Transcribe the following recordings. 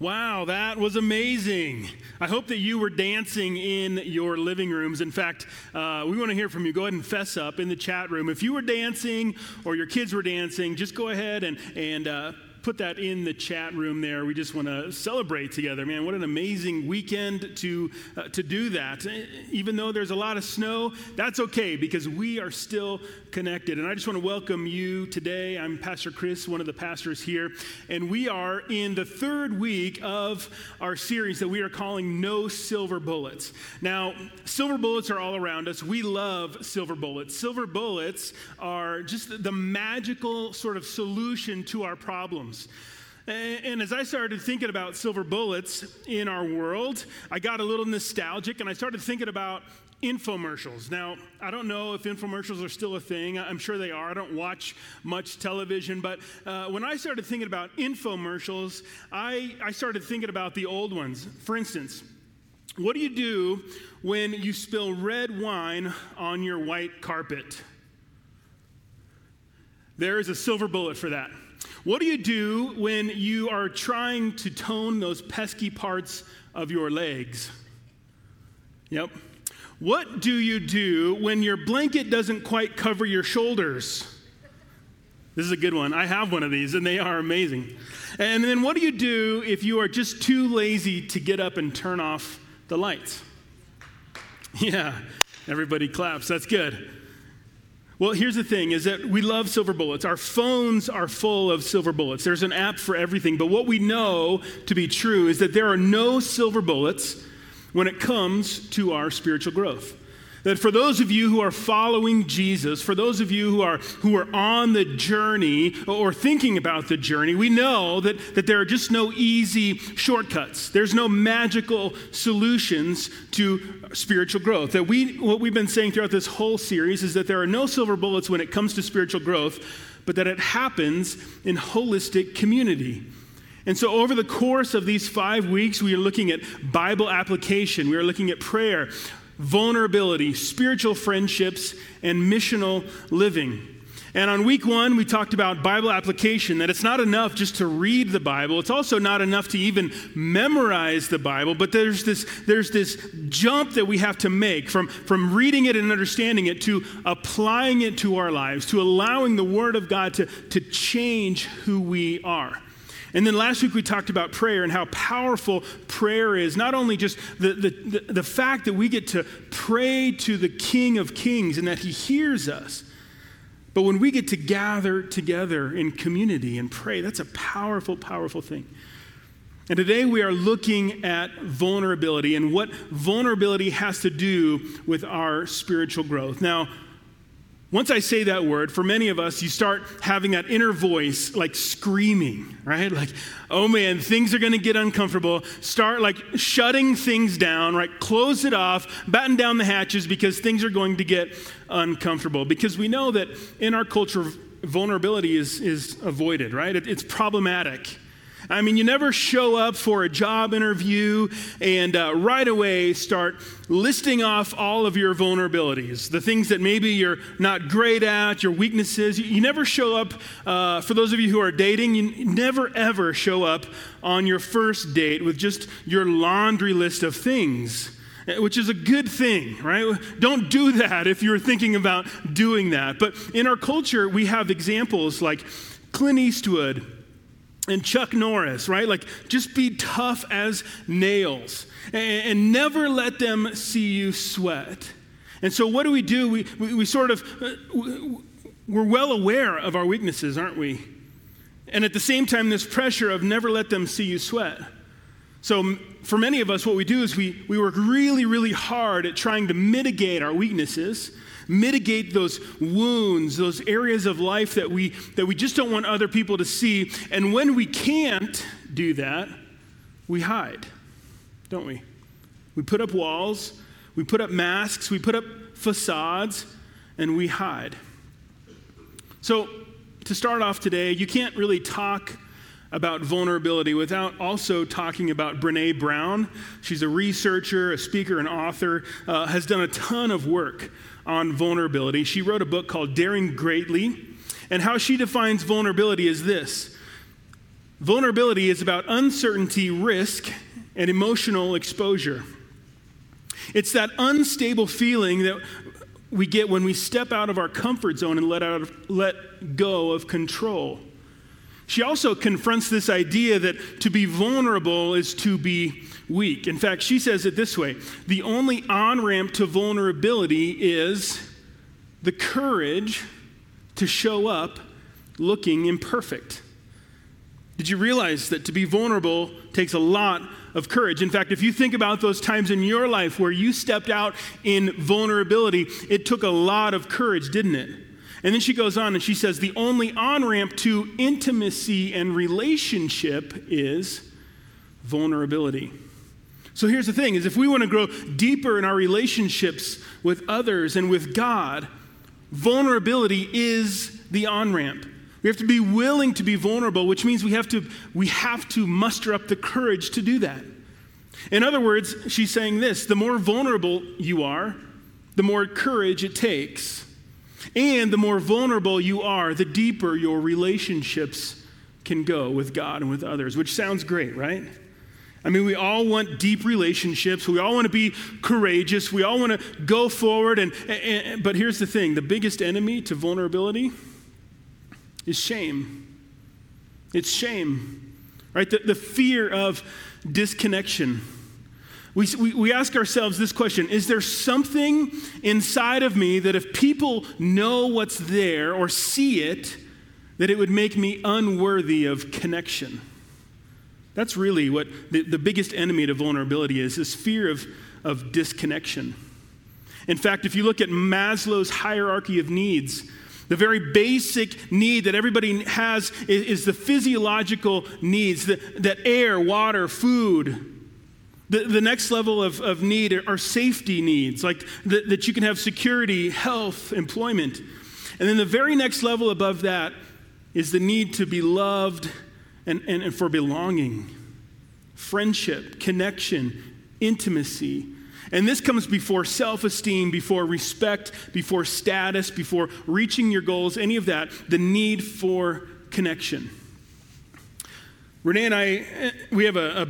Wow, that was amazing. I hope that you were dancing in your living rooms. In fact, uh, we want to hear from you. Go ahead and fess up in the chat room. If you were dancing or your kids were dancing, just go ahead and, and uh, put that in the chat room there. We just want to celebrate together, man. What an amazing weekend to uh, to do that. Even though there's a lot of snow, that's okay because we are still connected. And I just want to welcome you today. I'm Pastor Chris, one of the pastors here, and we are in the third week of our series that we are calling No Silver Bullets. Now, silver bullets are all around us. We love silver bullets. Silver bullets are just the magical sort of solution to our problems. And as I started thinking about silver bullets in our world, I got a little nostalgic and I started thinking about infomercials. Now, I don't know if infomercials are still a thing. I'm sure they are. I don't watch much television, but uh, when I started thinking about infomercials, I, I started thinking about the old ones. For instance, what do you do when you spill red wine on your white carpet? There is a silver bullet for that. What do you do when you are trying to tone those pesky parts of your legs? Yep, what do you do when your blanket doesn't quite cover your shoulders? This is a good one. I have one of these, and they are amazing. And then what do you do if you are just too lazy to get up and turn off the lights? Yeah, everybody claps. That's good. Well, here's the thing is that we love silver bullets. Our phones are full of silver bullets. There's an app for everything. But what we know to be true is that there are no silver bullets when it comes to our spiritual growth. That for those of you who are following Jesus, for those of you who are, who are on the journey or thinking about the journey, we know that, that there are just no easy shortcuts. There's no magical solutions to spiritual growth. That we, what we've been saying throughout this whole series is that there are no silver bullets when it comes to spiritual growth, but that it happens in holistic community. And so, over the course of these five weeks, we are looking at Bible application, we are looking at prayer, vulnerability, spiritual friendships, and missional living. And on week one, we talked about Bible application, that it's not enough just to read the Bible. It's also not enough to even memorize the Bible, but there's this, there's this jump that we have to make from, from reading it and understanding it to applying it to our lives, to allowing the Word of God to, to change who we are. And then last week we talked about prayer and how powerful prayer is. Not only just the, the, the, the, fact that we get to pray to the King of Kings and that he hears us, but when we get to gather together in community and pray, that's a powerful, powerful thing. And today we are looking at vulnerability and what vulnerability has to do with our spiritual growth. Now, once I say that word, for many of us, you start having that inner voice like screaming, right? Like, oh man, things are going to get uncomfortable. Start like shutting things down, right? Close it off, batten down the hatches because things are going to get uncomfortable. Because we know that in our culture, vulnerability is, is avoided, right? It, it's problematic. I mean, you never show up for a job interview and uh, right away start listing off all of your vulnerabilities, the things that maybe you're not great at, your weaknesses. You, you never show up, uh, for those of you who are dating, you never ever show up on your first date with just your laundry list of things eh, which is a good thing, right? Don't do that if you're thinking about doing that. But in our culture, we have examples like Clint Eastwood and Chuck Norris, right? Like, just be tough as nails and, and, never let them see you sweat. And so, what do we do? We, we, we sort of, uh, we're well aware of our weaknesses, aren't we? And at the same time, this pressure of never let them see you sweat. So, for many of us, what we do is we, we work really, really hard at trying to mitigate our weaknesses mitigate those wounds, those areas of life that we, that we just don't want other people to see. And when we can't do that, we hide, don't we? We put up walls, we put up masks, we put up facades, and we hide. So, to start off today, you can't really talk about vulnerability without also talking about Brene Brown. She's a researcher, a speaker, an author, uh, has done a ton of work on vulnerability. She wrote a book called Daring Greatly, and how she defines vulnerability is this Vulnerability is about uncertainty, risk, and emotional exposure. It's that unstable feeling that we get when we step out of our comfort zone and let, out of, let go of control. She also confronts this idea that to be vulnerable is to be weak. In fact, she says it this way the only on ramp to vulnerability is the courage to show up looking imperfect. Did you realize that to be vulnerable takes a lot of courage? In fact, if you think about those times in your life where you stepped out in vulnerability, it took a lot of courage, didn't it? And then she goes on and she says the only on ramp to intimacy and relationship is vulnerability. So here's the thing is if we want to grow deeper in our relationships with others and with God, vulnerability is the on ramp. We have to be willing to be vulnerable, which means we have to we have to muster up the courage to do that. In other words, she's saying this, the more vulnerable you are, the more courage it takes. And the more vulnerable you are, the deeper your relationships can go with God and with others, which sounds great, right? I mean, we all want deep relationships. We all want to be courageous. We all want to go forward. And, and, but here's the thing the biggest enemy to vulnerability is shame. It's shame, right? The, the fear of disconnection. We, we, we ask ourselves this question Is there something inside of me that if people know what's there or see it, that it would make me unworthy of connection? That's really what the, the biggest enemy to vulnerability is this fear of, of disconnection. In fact, if you look at Maslow's hierarchy of needs, the very basic need that everybody has is, is the physiological needs the, that air, water, food, the, the next level of, of need are safety needs, like the, that you can have security, health, employment. And then the very next level above that is the need to be loved and, and, and for belonging, friendship, connection, intimacy. And this comes before self esteem, before respect, before status, before reaching your goals, any of that, the need for connection. Renee and I, eh, we have a, a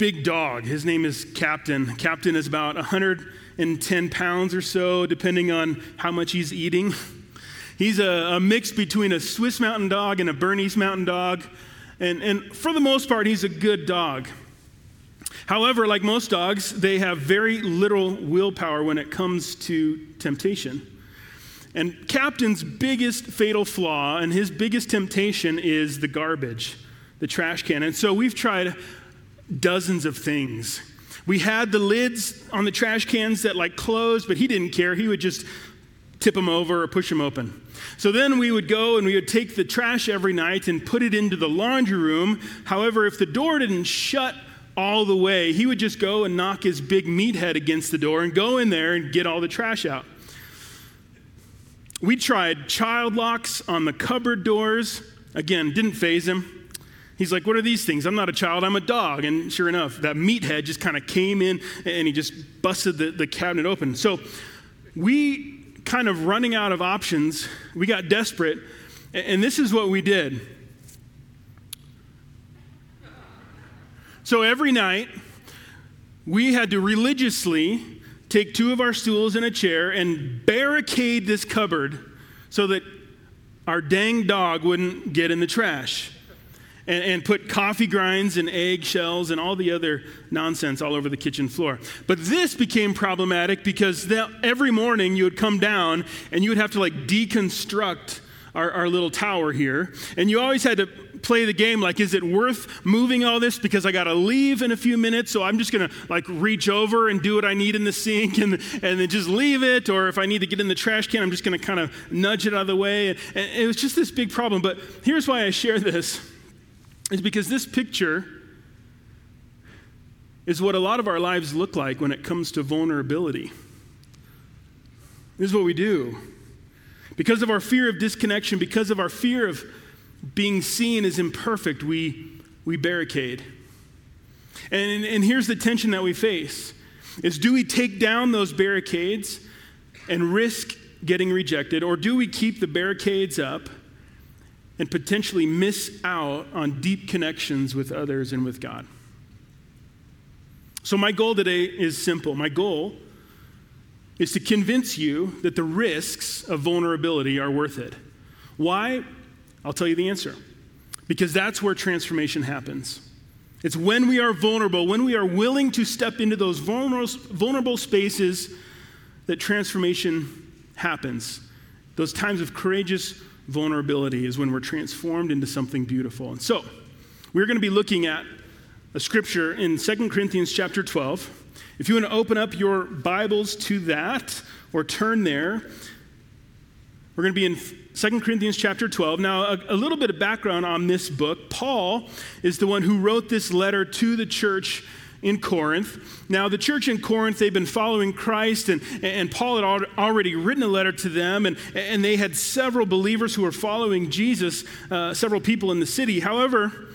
big dog. His name is Captain. Captain is about 110 pounds or so, depending on how much he's eating. He's a, a mix between a Swiss Mountain Dog and a Bernese Mountain Dog. And, and for the most part, he's a good dog. However, like most dogs, they have very little willpower when it comes to temptation. And Captain's biggest fatal flaw and his biggest temptation is the garbage, the trash can. And so we've tried dozens of things. We had the lids on the trash cans that like closed, but he didn't care. He would just tip them over or push them open. So then we would go and we would take the trash every night and put it into the laundry room. However, if the door didn't shut all the way, he would just go and knock his big meat head against the door and go in there and get all the trash out. We tried child locks on the cupboard doors. Again, didn't faze him. He's like, What are these things? I'm not a child, I'm a dog. And sure enough, that meathead just kind of came in and he just busted the, the cabinet open. So we kind of running out of options, we got desperate, and this is what we did. So every night, we had to religiously take two of our stools and a chair and barricade this cupboard so that our dang dog wouldn't get in the trash and, and put coffee grinds and egg shells and all the other nonsense all over the kitchen floor. But this became problematic because every morning you would come down and you would have to like deconstruct our, our little tower here. And you always had to play the game like, is it worth moving all this because I got to leave in a few minutes? So I'm just going to like reach over and do what I need in the sink and, and then just leave it. Or if I need to get in the trash can, I'm just going to kind of nudge it out of the way. And, and it was just this big problem. But here's why I share this is because this picture is what a lot of our lives look like when it comes to vulnerability. This is what we do. Because of our fear of disconnection, because of our fear of being seen as imperfect, we, we barricade. And, and here's the tension that we face is do we take down those barricades and risk getting rejected, or do we keep the barricades up and potentially miss out on deep connections with others and with God. So, my goal today is simple. My goal is to convince you that the risks of vulnerability are worth it. Why? I'll tell you the answer. Because that's where transformation happens. It's when we are vulnerable, when we are willing to step into those vulnerable, spaces that transformation happens. Those times of courageous vulnerability is when we're transformed into something beautiful. And so, we're going to be looking at a scripture in 2 Corinthians chapter 12. If you want to open up your Bibles to that or turn there, we're going to be in 2 Corinthians chapter 12. Now, a, a, little bit of background on this book. Paul is the one who wrote this letter to the church in Corinth. Now, the church in Corinth, they've been following Christ, and, and Paul had already written a letter to them, and, and they had several believers who were following Jesus, uh, several people in the city. However,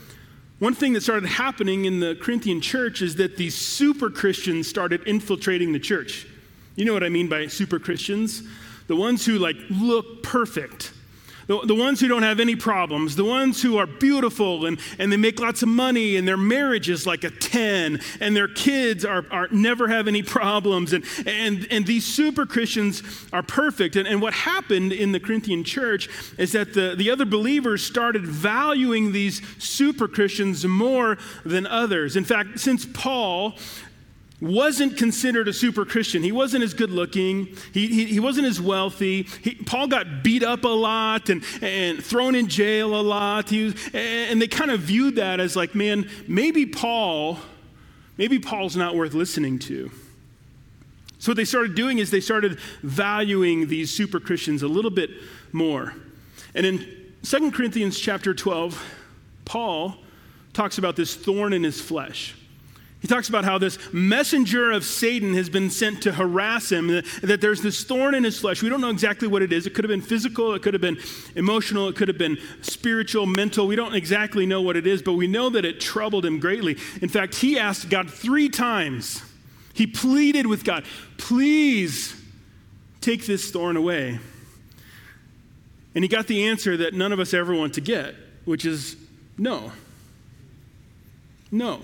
one thing that started happening in the Corinthian church is that these super Christians started infiltrating the church. You know what I mean by super Christians? The ones who like look perfect. The, the ones who don't have any problems, the ones who are beautiful and, and they make lots of money and their marriage is like a 10 and their kids are, are never have any problems. And, and, and these super Christians are perfect. And, and what happened in the Corinthian church is that the, the other believers started valuing these super Christians more than others. In fact, since Paul wasn't considered a super Christian. He wasn't as good looking. He, he, he wasn't as wealthy. He, Paul got beat up a lot and, and thrown in jail a lot. Was, and they kind of viewed that as like, man, maybe Paul, maybe Paul's not worth listening to. So what they started doing is they started valuing these super Christians a little bit more. And in 2 Corinthians chapter 12, Paul talks about this thorn in his flesh. He talks about how this messenger of Satan has been sent to harass him, that there's this thorn in his flesh. We don't know exactly what it is. It could have been physical, it could have been emotional, it could have been spiritual, mental. We don't exactly know what it is, but we know that it troubled him greatly. In fact, he asked God three times. He pleaded with God, please take this thorn away. And he got the answer that none of us ever want to get, which is no. No.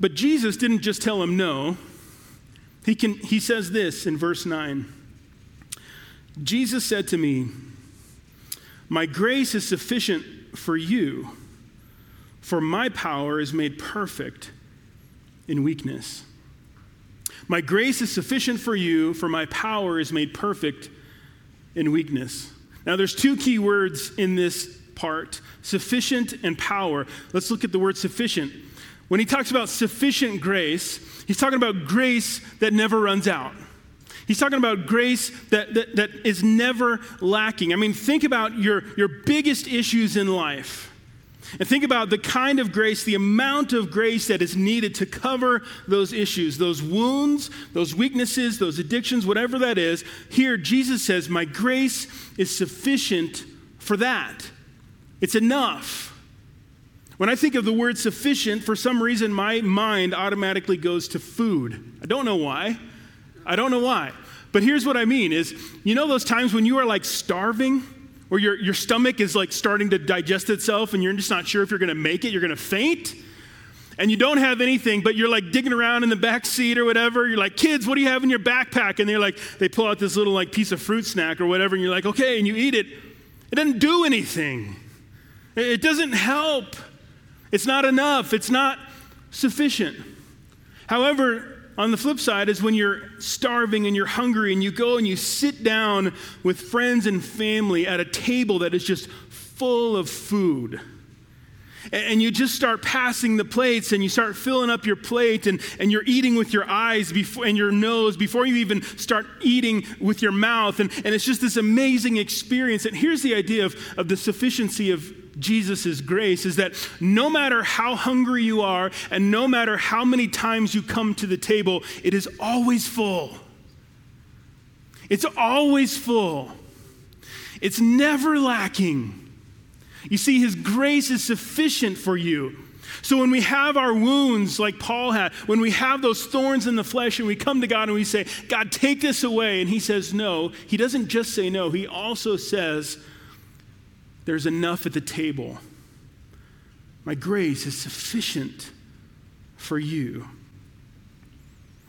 But Jesus didn't just tell him no. He, can, he says this in verse 9 Jesus said to me, My grace is sufficient for you, for my power is made perfect in weakness. My grace is sufficient for you, for my power is made perfect in weakness. Now, there's two key words in this part sufficient and power. Let's look at the word sufficient. When he talks about sufficient grace, he's talking about grace that never runs out. He's talking about grace that, that, that is never lacking. I mean, think about your, your biggest issues in life. And think about the kind of grace, the amount of grace that is needed to cover those issues, those wounds, those weaknesses, those addictions, whatever that is. Here, Jesus says, My grace is sufficient for that. It's enough. When I think of the word sufficient, for some reason my mind automatically goes to food. I don't know why. I don't know why. But here's what I mean is, you know those times when you are like starving? or your, your stomach is like starting to digest itself and you're just not sure if you're gonna make it, you're gonna faint? and you don't have anything, but you're like digging around in the back seat or whatever. You're like, kids, what do you have in your backpack? And they're like, they pull out this little like piece of fruit snack or whatever, and you're like, okay, and you eat it. It doesn't do anything. It doesn't help. It's not enough, it's not sufficient. However, on the flip side is when you're starving and you're hungry and you go and you sit down with friends and family at a table that is just full of food. And you just start passing the plates and you start filling up your plate and, and you're eating with your eyes before, and your nose before you even start eating with your mouth. And, and it's just this amazing experience. And here's the idea of, of the sufficiency of Jesus' grace is that no matter how hungry you are and no matter how many times you come to the table, it is always full. It's always full. It's never lacking. You see, His grace is sufficient for you. So when we have our wounds like Paul had, when we have those thorns in the flesh and we come to God and we say, God, take this away, and He says no, He doesn't just say no, He also says, there's enough at the table. My grace is sufficient for you.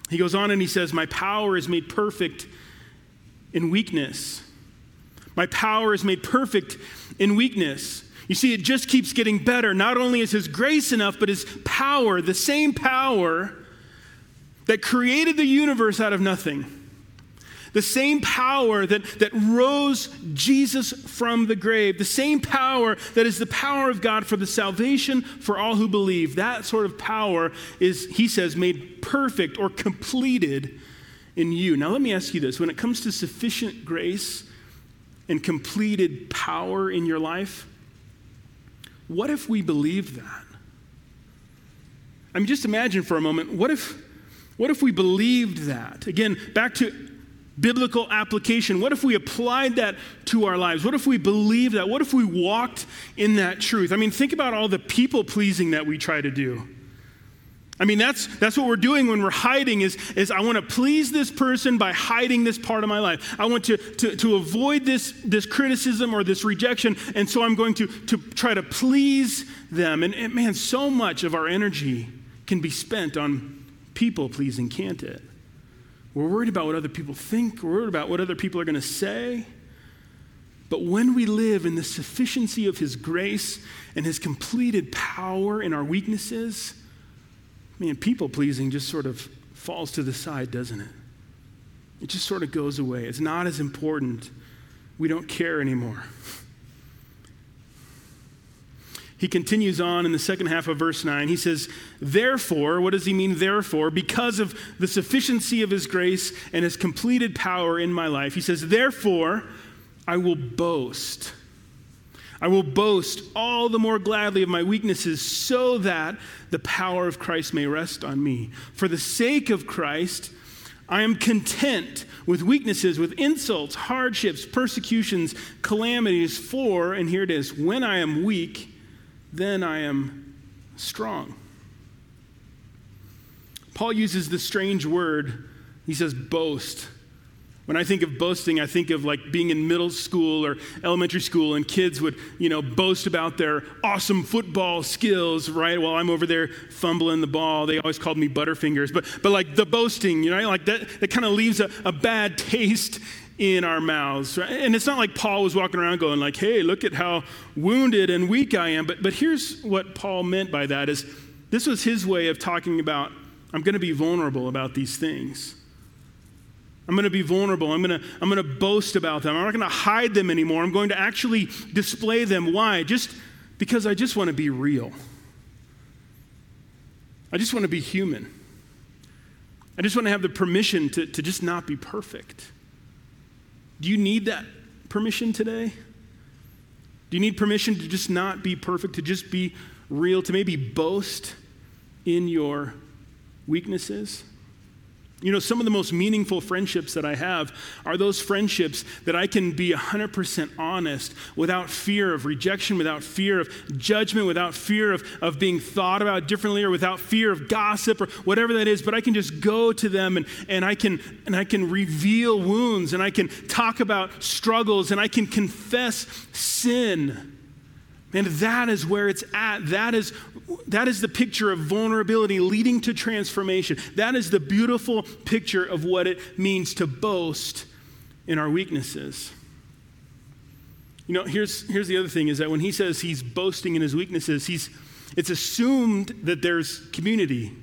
He goes on and he says, My power is made perfect in weakness. My power is made perfect in weakness. You see, it just keeps getting better. Not only is His grace enough, but His power, the same power that created the universe out of nothing, the same power that, that rose Jesus from the grave, the same power that is the power of God for the salvation for all who believe, that sort of power is, he says, made perfect or completed in you. Now, let me ask you this when it comes to sufficient grace and completed power in your life, what if we believed that? I mean, just imagine for a moment what if, what if we believed that? Again, back to biblical application. What if we applied that to our lives? What if we believed that? What if we walked in that truth? I mean, think about all the people pleasing that we try to do. I mean, that's, that's what we're doing when we're hiding is, is I want to please this person by hiding this part of my life. I want to, to, to avoid this, this criticism or this rejection, and so I'm going to, to try to please them. And, and man, so much of our energy can be spent on people pleasing, can't it? We're worried about what other people think, we're worried about what other people are going to say. But when we live in the sufficiency of His grace and His completed power in our weaknesses, man, people pleasing just sort of falls to the side, doesn't it? It just sort of goes away. It's not as important. We don't care anymore. He continues on in the second half of verse 9. He says, Therefore, what does he mean, therefore? Because of the sufficiency of his grace and his completed power in my life. He says, Therefore, I will boast I will boast all the more gladly of my weaknesses so that the power of Christ may rest on me. For the sake of Christ, I am content with weaknesses, with insults, hardships, persecutions, calamities, for, and here it is, when I am weak, then I am strong. Paul uses the strange word, he says boast. When I think of boasting, I think of like being in middle school or elementary school and kids would, you know, boast about their awesome football skills, right? While I'm over there fumbling the ball. They always called me Butterfingers. But, but like the boasting, you know, like that, that kind of leaves a, a bad taste in our mouths. Right? And it's not like Paul was walking around going like, hey, look at how wounded and weak I am. But, but here's what Paul meant by that is this was his way of talking about, I'm going to be vulnerable about these things. I'm going to be vulnerable. I'm going to, I'm going to boast about them. I'm not going to hide them anymore. I'm going to actually display them. Why? Just because I just want to be real. I just want to be human. I just want to have the permission to, to just not be perfect. Do you need that permission today? Do you need permission to just not be perfect, to just be real, to maybe boast in your weaknesses? You know, some of the most meaningful friendships that I have are those friendships that I can be 100% honest without fear of rejection, without fear of judgment, without fear of, of being thought about differently, or without fear of gossip or whatever that is. But I can just go to them and, and, I, can, and I can reveal wounds and I can talk about struggles and I can confess sin. And that is where it's at. That is, that is the picture of vulnerability leading to transformation. That is the beautiful picture of what it means to boast in our weaknesses. You know, here's, here's the other thing is that when he says he's boasting in his weaknesses, he's, it's assumed that there's community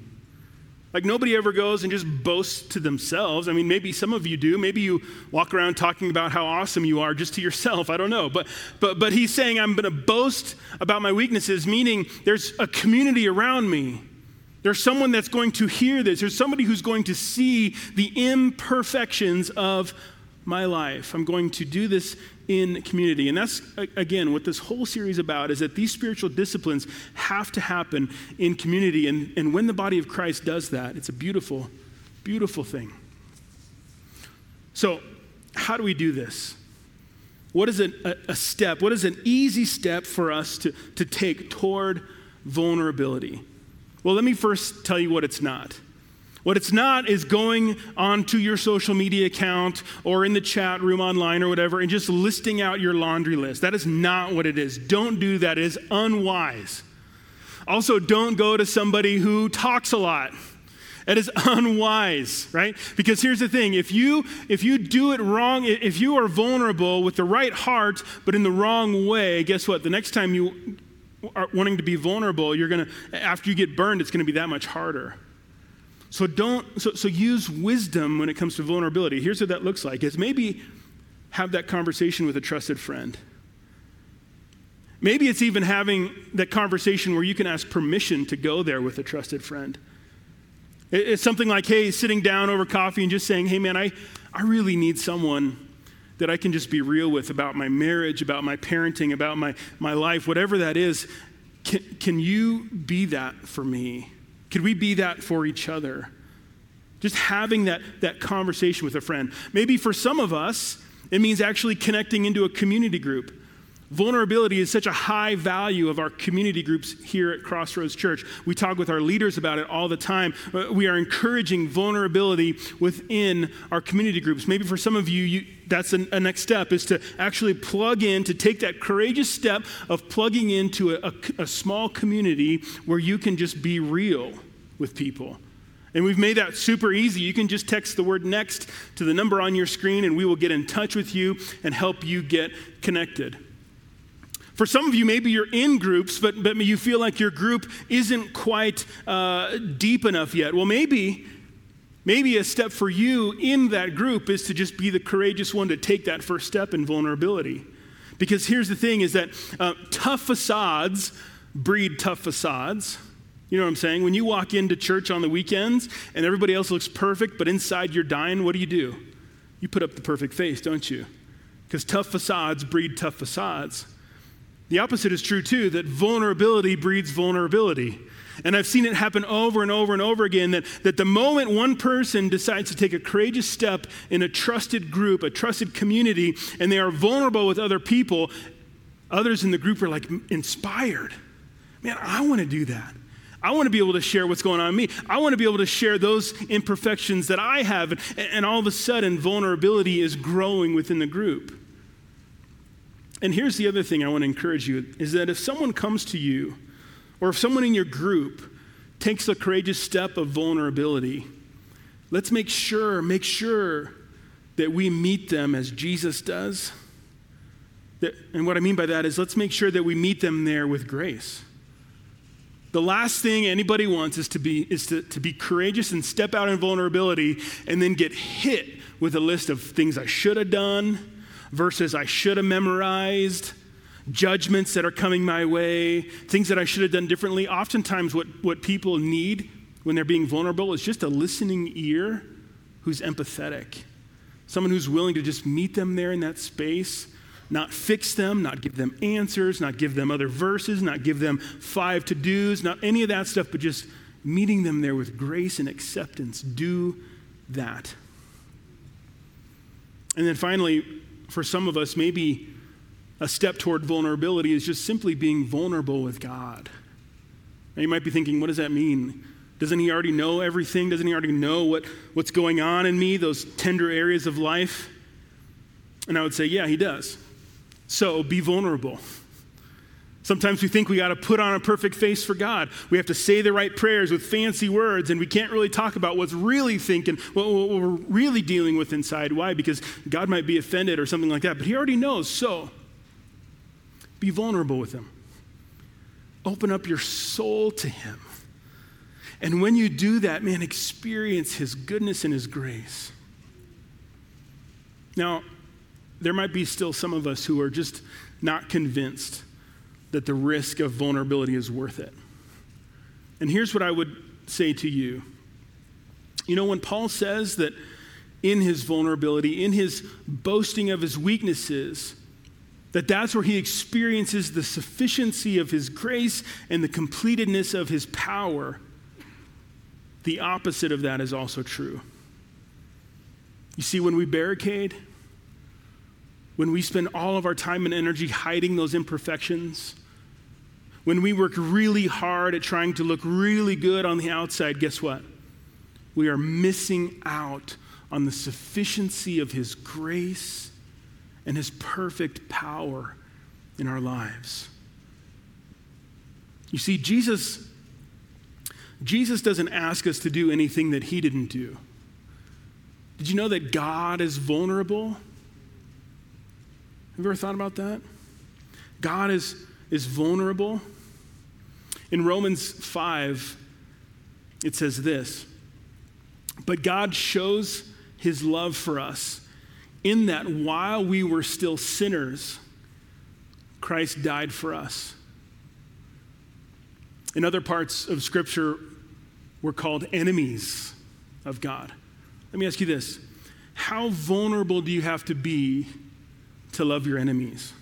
like nobody ever goes and just boasts to themselves. I mean, maybe some of you do. Maybe you walk around talking about how awesome you are just to yourself. I don't know. But but but he's saying I'm going to boast about my weaknesses, meaning there's a community around me. There's someone that's going to hear this. There's somebody who's going to see the imperfections of my life. I'm going to do this in community. And that's, again, what this whole series about is that these spiritual disciplines have to happen in community. And, and when the body of Christ does that, it's a beautiful, beautiful thing. So, how do we do this? What is a, a step? What is an easy step for us to, to take toward vulnerability? Well, let me first tell you what it's not. What it's not is going onto your social media account or in the chat room online or whatever and just listing out your laundry list. That is not what it is. Don't do that. It is unwise. Also, don't go to somebody who talks a lot. That is unwise, right? Because here's the thing, if you if you do it wrong, if you are vulnerable with the right heart but in the wrong way, guess what? The next time you are wanting to be vulnerable, you're going to after you get burned, it's going to be that much harder. So don't so, so use wisdom when it comes to vulnerability. Here's what that looks like. Is maybe have that conversation with a trusted friend. Maybe it's even having that conversation where you can ask permission to go there with a trusted friend. It's something like, hey, sitting down over coffee and just saying, hey, man, I, I really need someone that I can just be real with about my marriage, about my parenting, about my, my life, whatever that is. Can, can you be that for me? Could we be that for each other? Just having that, that conversation with a friend. Maybe for some of us, it means actually connecting into a community group. Vulnerability is such a high value of our community groups here at Crossroads Church. We talk with our leaders about it all the time. Uh, we are encouraging vulnerability within our community groups. Maybe for some of you, you that's a, next step is to actually plug in, to take that courageous step of plugging into a, a, a small community where you can just be real with people. And we've made that super easy. You can just text the word next to the number on your screen, and we will get in touch with you and help you get connected. For some of you, maybe you're in groups, but, but you feel like your group isn't quite uh, deep enough yet. Well, maybe, maybe a step for you in that group is to just be the courageous one to take that first step in vulnerability. Because here's the thing is that uh, tough facades breed tough facades. You know what I'm saying? When you walk into church on the weekends and everybody else looks perfect, but inside you're dying, what do you do? You put up the perfect face, don't you? Because tough facades breed tough facades. The opposite is true too, that vulnerability breeds vulnerability. And I've seen it happen over and over and over again that, that the moment one person decides to take a courageous step in a trusted group, a trusted community, and they are vulnerable with other people, others in the group are like inspired. Man, I want to do that. I want to be able to share what's going on in me. I want to be able to share those imperfections that I have. And, and all of a sudden, vulnerability is growing within the group. And here's the other thing I want to encourage you is that if someone comes to you, or if someone in your group takes a courageous step of vulnerability, let's make sure, make sure that we meet them as Jesus does. That, and what I mean by that is let's make sure that we meet them there with grace. The last thing anybody wants is to be, is to, to be courageous and step out in vulnerability and then get hit with a list of things I should have done, verses I should have memorized, judgments that are coming my way, things that I should have done differently. Oftentimes, what, what people need when they're being vulnerable is just a listening ear who's empathetic, someone who's willing to just meet them there in that space. Not fix them, not give them answers, not give them other verses, not give them five to dos, not any of that stuff, but just meeting them there with grace and acceptance. Do that. And then finally, for some of us, maybe a step toward vulnerability is just simply being vulnerable with God. Now you might be thinking, what does that mean? Doesn't he already know everything? Doesn't he already know what, what's going on in me, those tender areas of life? And I would say, yeah, he does. So be vulnerable. Sometimes we think we got to put on a perfect face for God. We have to say the right prayers with fancy words, and we can't really talk about what's really thinking, what, what we're really dealing with inside. Why? Because God might be offended or something like that. But He already knows. So be vulnerable with Him. Open up your soul to Him. And when you do that, man, experience His goodness and His grace. Now, there might be still some of us who are just not convinced that the risk of vulnerability is worth it. And here's what I would say to you. You know, when Paul says that in his vulnerability, in his boasting of his weaknesses, that that's where he experiences the sufficiency of his grace and the completedness of his power. The opposite of that is also true. You see, when we barricade, when we spend all of our time and energy hiding those imperfections, when we work really hard at trying to look really good on the outside, guess what? we are missing out on the sufficiency of His grace and His perfect power in our lives. You see, Jesus, Jesus doesn't ask us to do anything that He didn't do. Did you know that God is vulnerable? Have you ever thought about that? God is, is vulnerable. In Romans 5, it says this But God shows his love for us in that while we were still sinners, Christ died for us. In other parts of Scripture, we're called enemies of God. Let me ask you this How vulnerable do you have to be to love your enemies?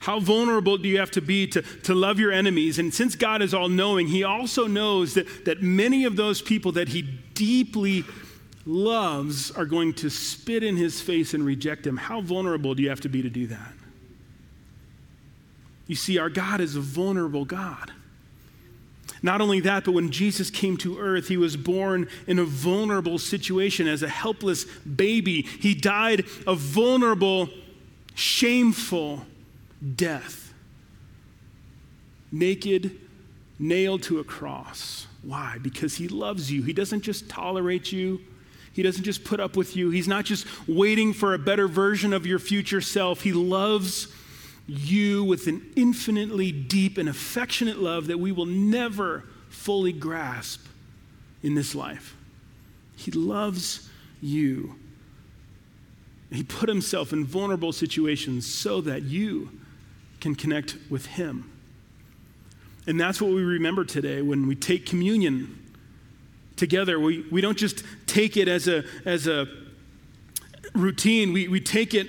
How vulnerable do you have to be to, to love your enemies? And since God is all knowing, He also knows that, that many of those people that He deeply loves are going to spit in His face and reject Him. How vulnerable do you have to be to do that? You see, our God is a vulnerable God. Not only that, but when Jesus came to earth, he was born in a vulnerable situation as a helpless baby. He died a vulnerable, shameful death. Naked, nailed to a cross. Why? Because he loves you. He doesn't just tolerate you. He doesn't just put up with you. He's not just waiting for a better version of your future self. He loves you with an infinitely deep and affectionate love that we will never fully grasp in this life. He loves you. He put himself in vulnerable situations so that you can connect with him. And that's what we remember today when we take communion together. We, we don't just take it as a, as a routine, we, we take it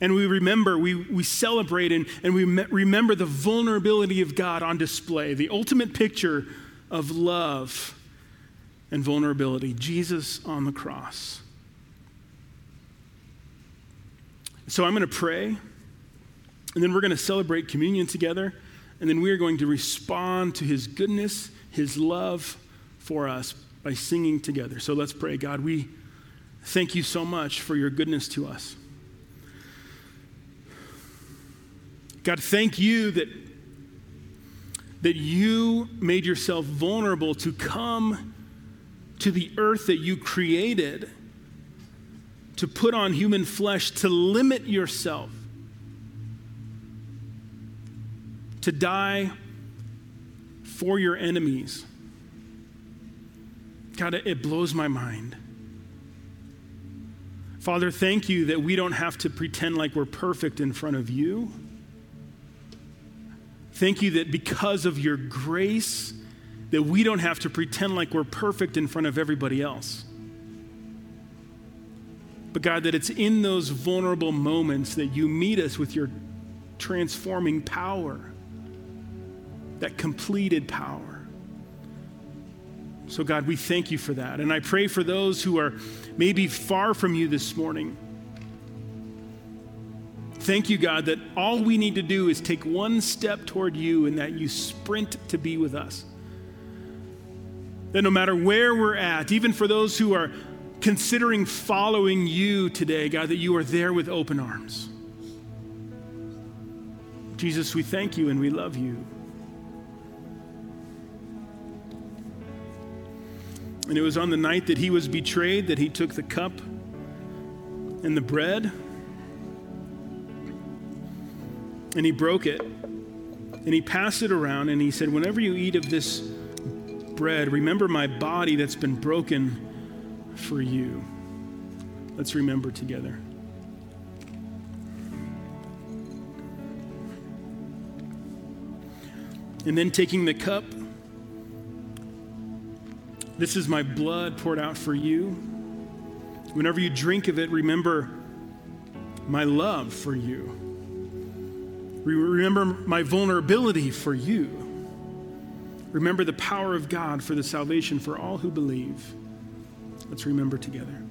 and we remember, we, we celebrate, and, and we me- remember the vulnerability of God on display, the ultimate picture of love and vulnerability Jesus on the cross. So I'm going to pray, and then we're going to celebrate communion together, and then we are going to respond to his goodness, his love for us by singing together. So let's pray. God, we thank you so much for your goodness to us. God, thank you that, that you made yourself vulnerable to come to the earth that you created, to put on human flesh, to limit yourself, to die for your enemies. God, it blows my mind. Father, thank you that we don't have to pretend like we're perfect in front of you. Thank you that because of your grace, that we don't have to pretend like we're perfect in front of everybody else. But God, that it's in those vulnerable moments that you meet us with your transforming power, that completed power. So, God, we thank you for that. And I pray for those who are maybe far from you this morning Thank you, God, that all we need to do is take one step toward you and that you sprint to be with us. That no matter where we're at, even for those who are considering following you today, God, that you are there with open arms. Jesus, we thank you and we love you. And it was on the night that he was betrayed that he took the cup and the bread and he broke it and he passed it around and he said, Whenever you eat of this bread, remember my body that's been broken for you. Let's remember together. And then taking the cup, this is my blood poured out for you. Whenever you drink of it, remember my love for you. Remember my vulnerability for you. Remember the power of God for the salvation for all who believe. Let's remember together.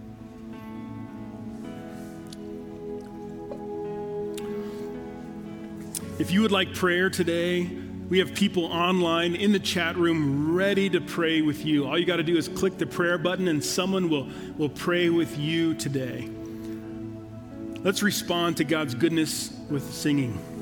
If you would like prayer today, We have people online in the chat room ready to pray with you. All you got to do is click the prayer button and someone will, will pray with you today. Let's respond to God's goodness with singing.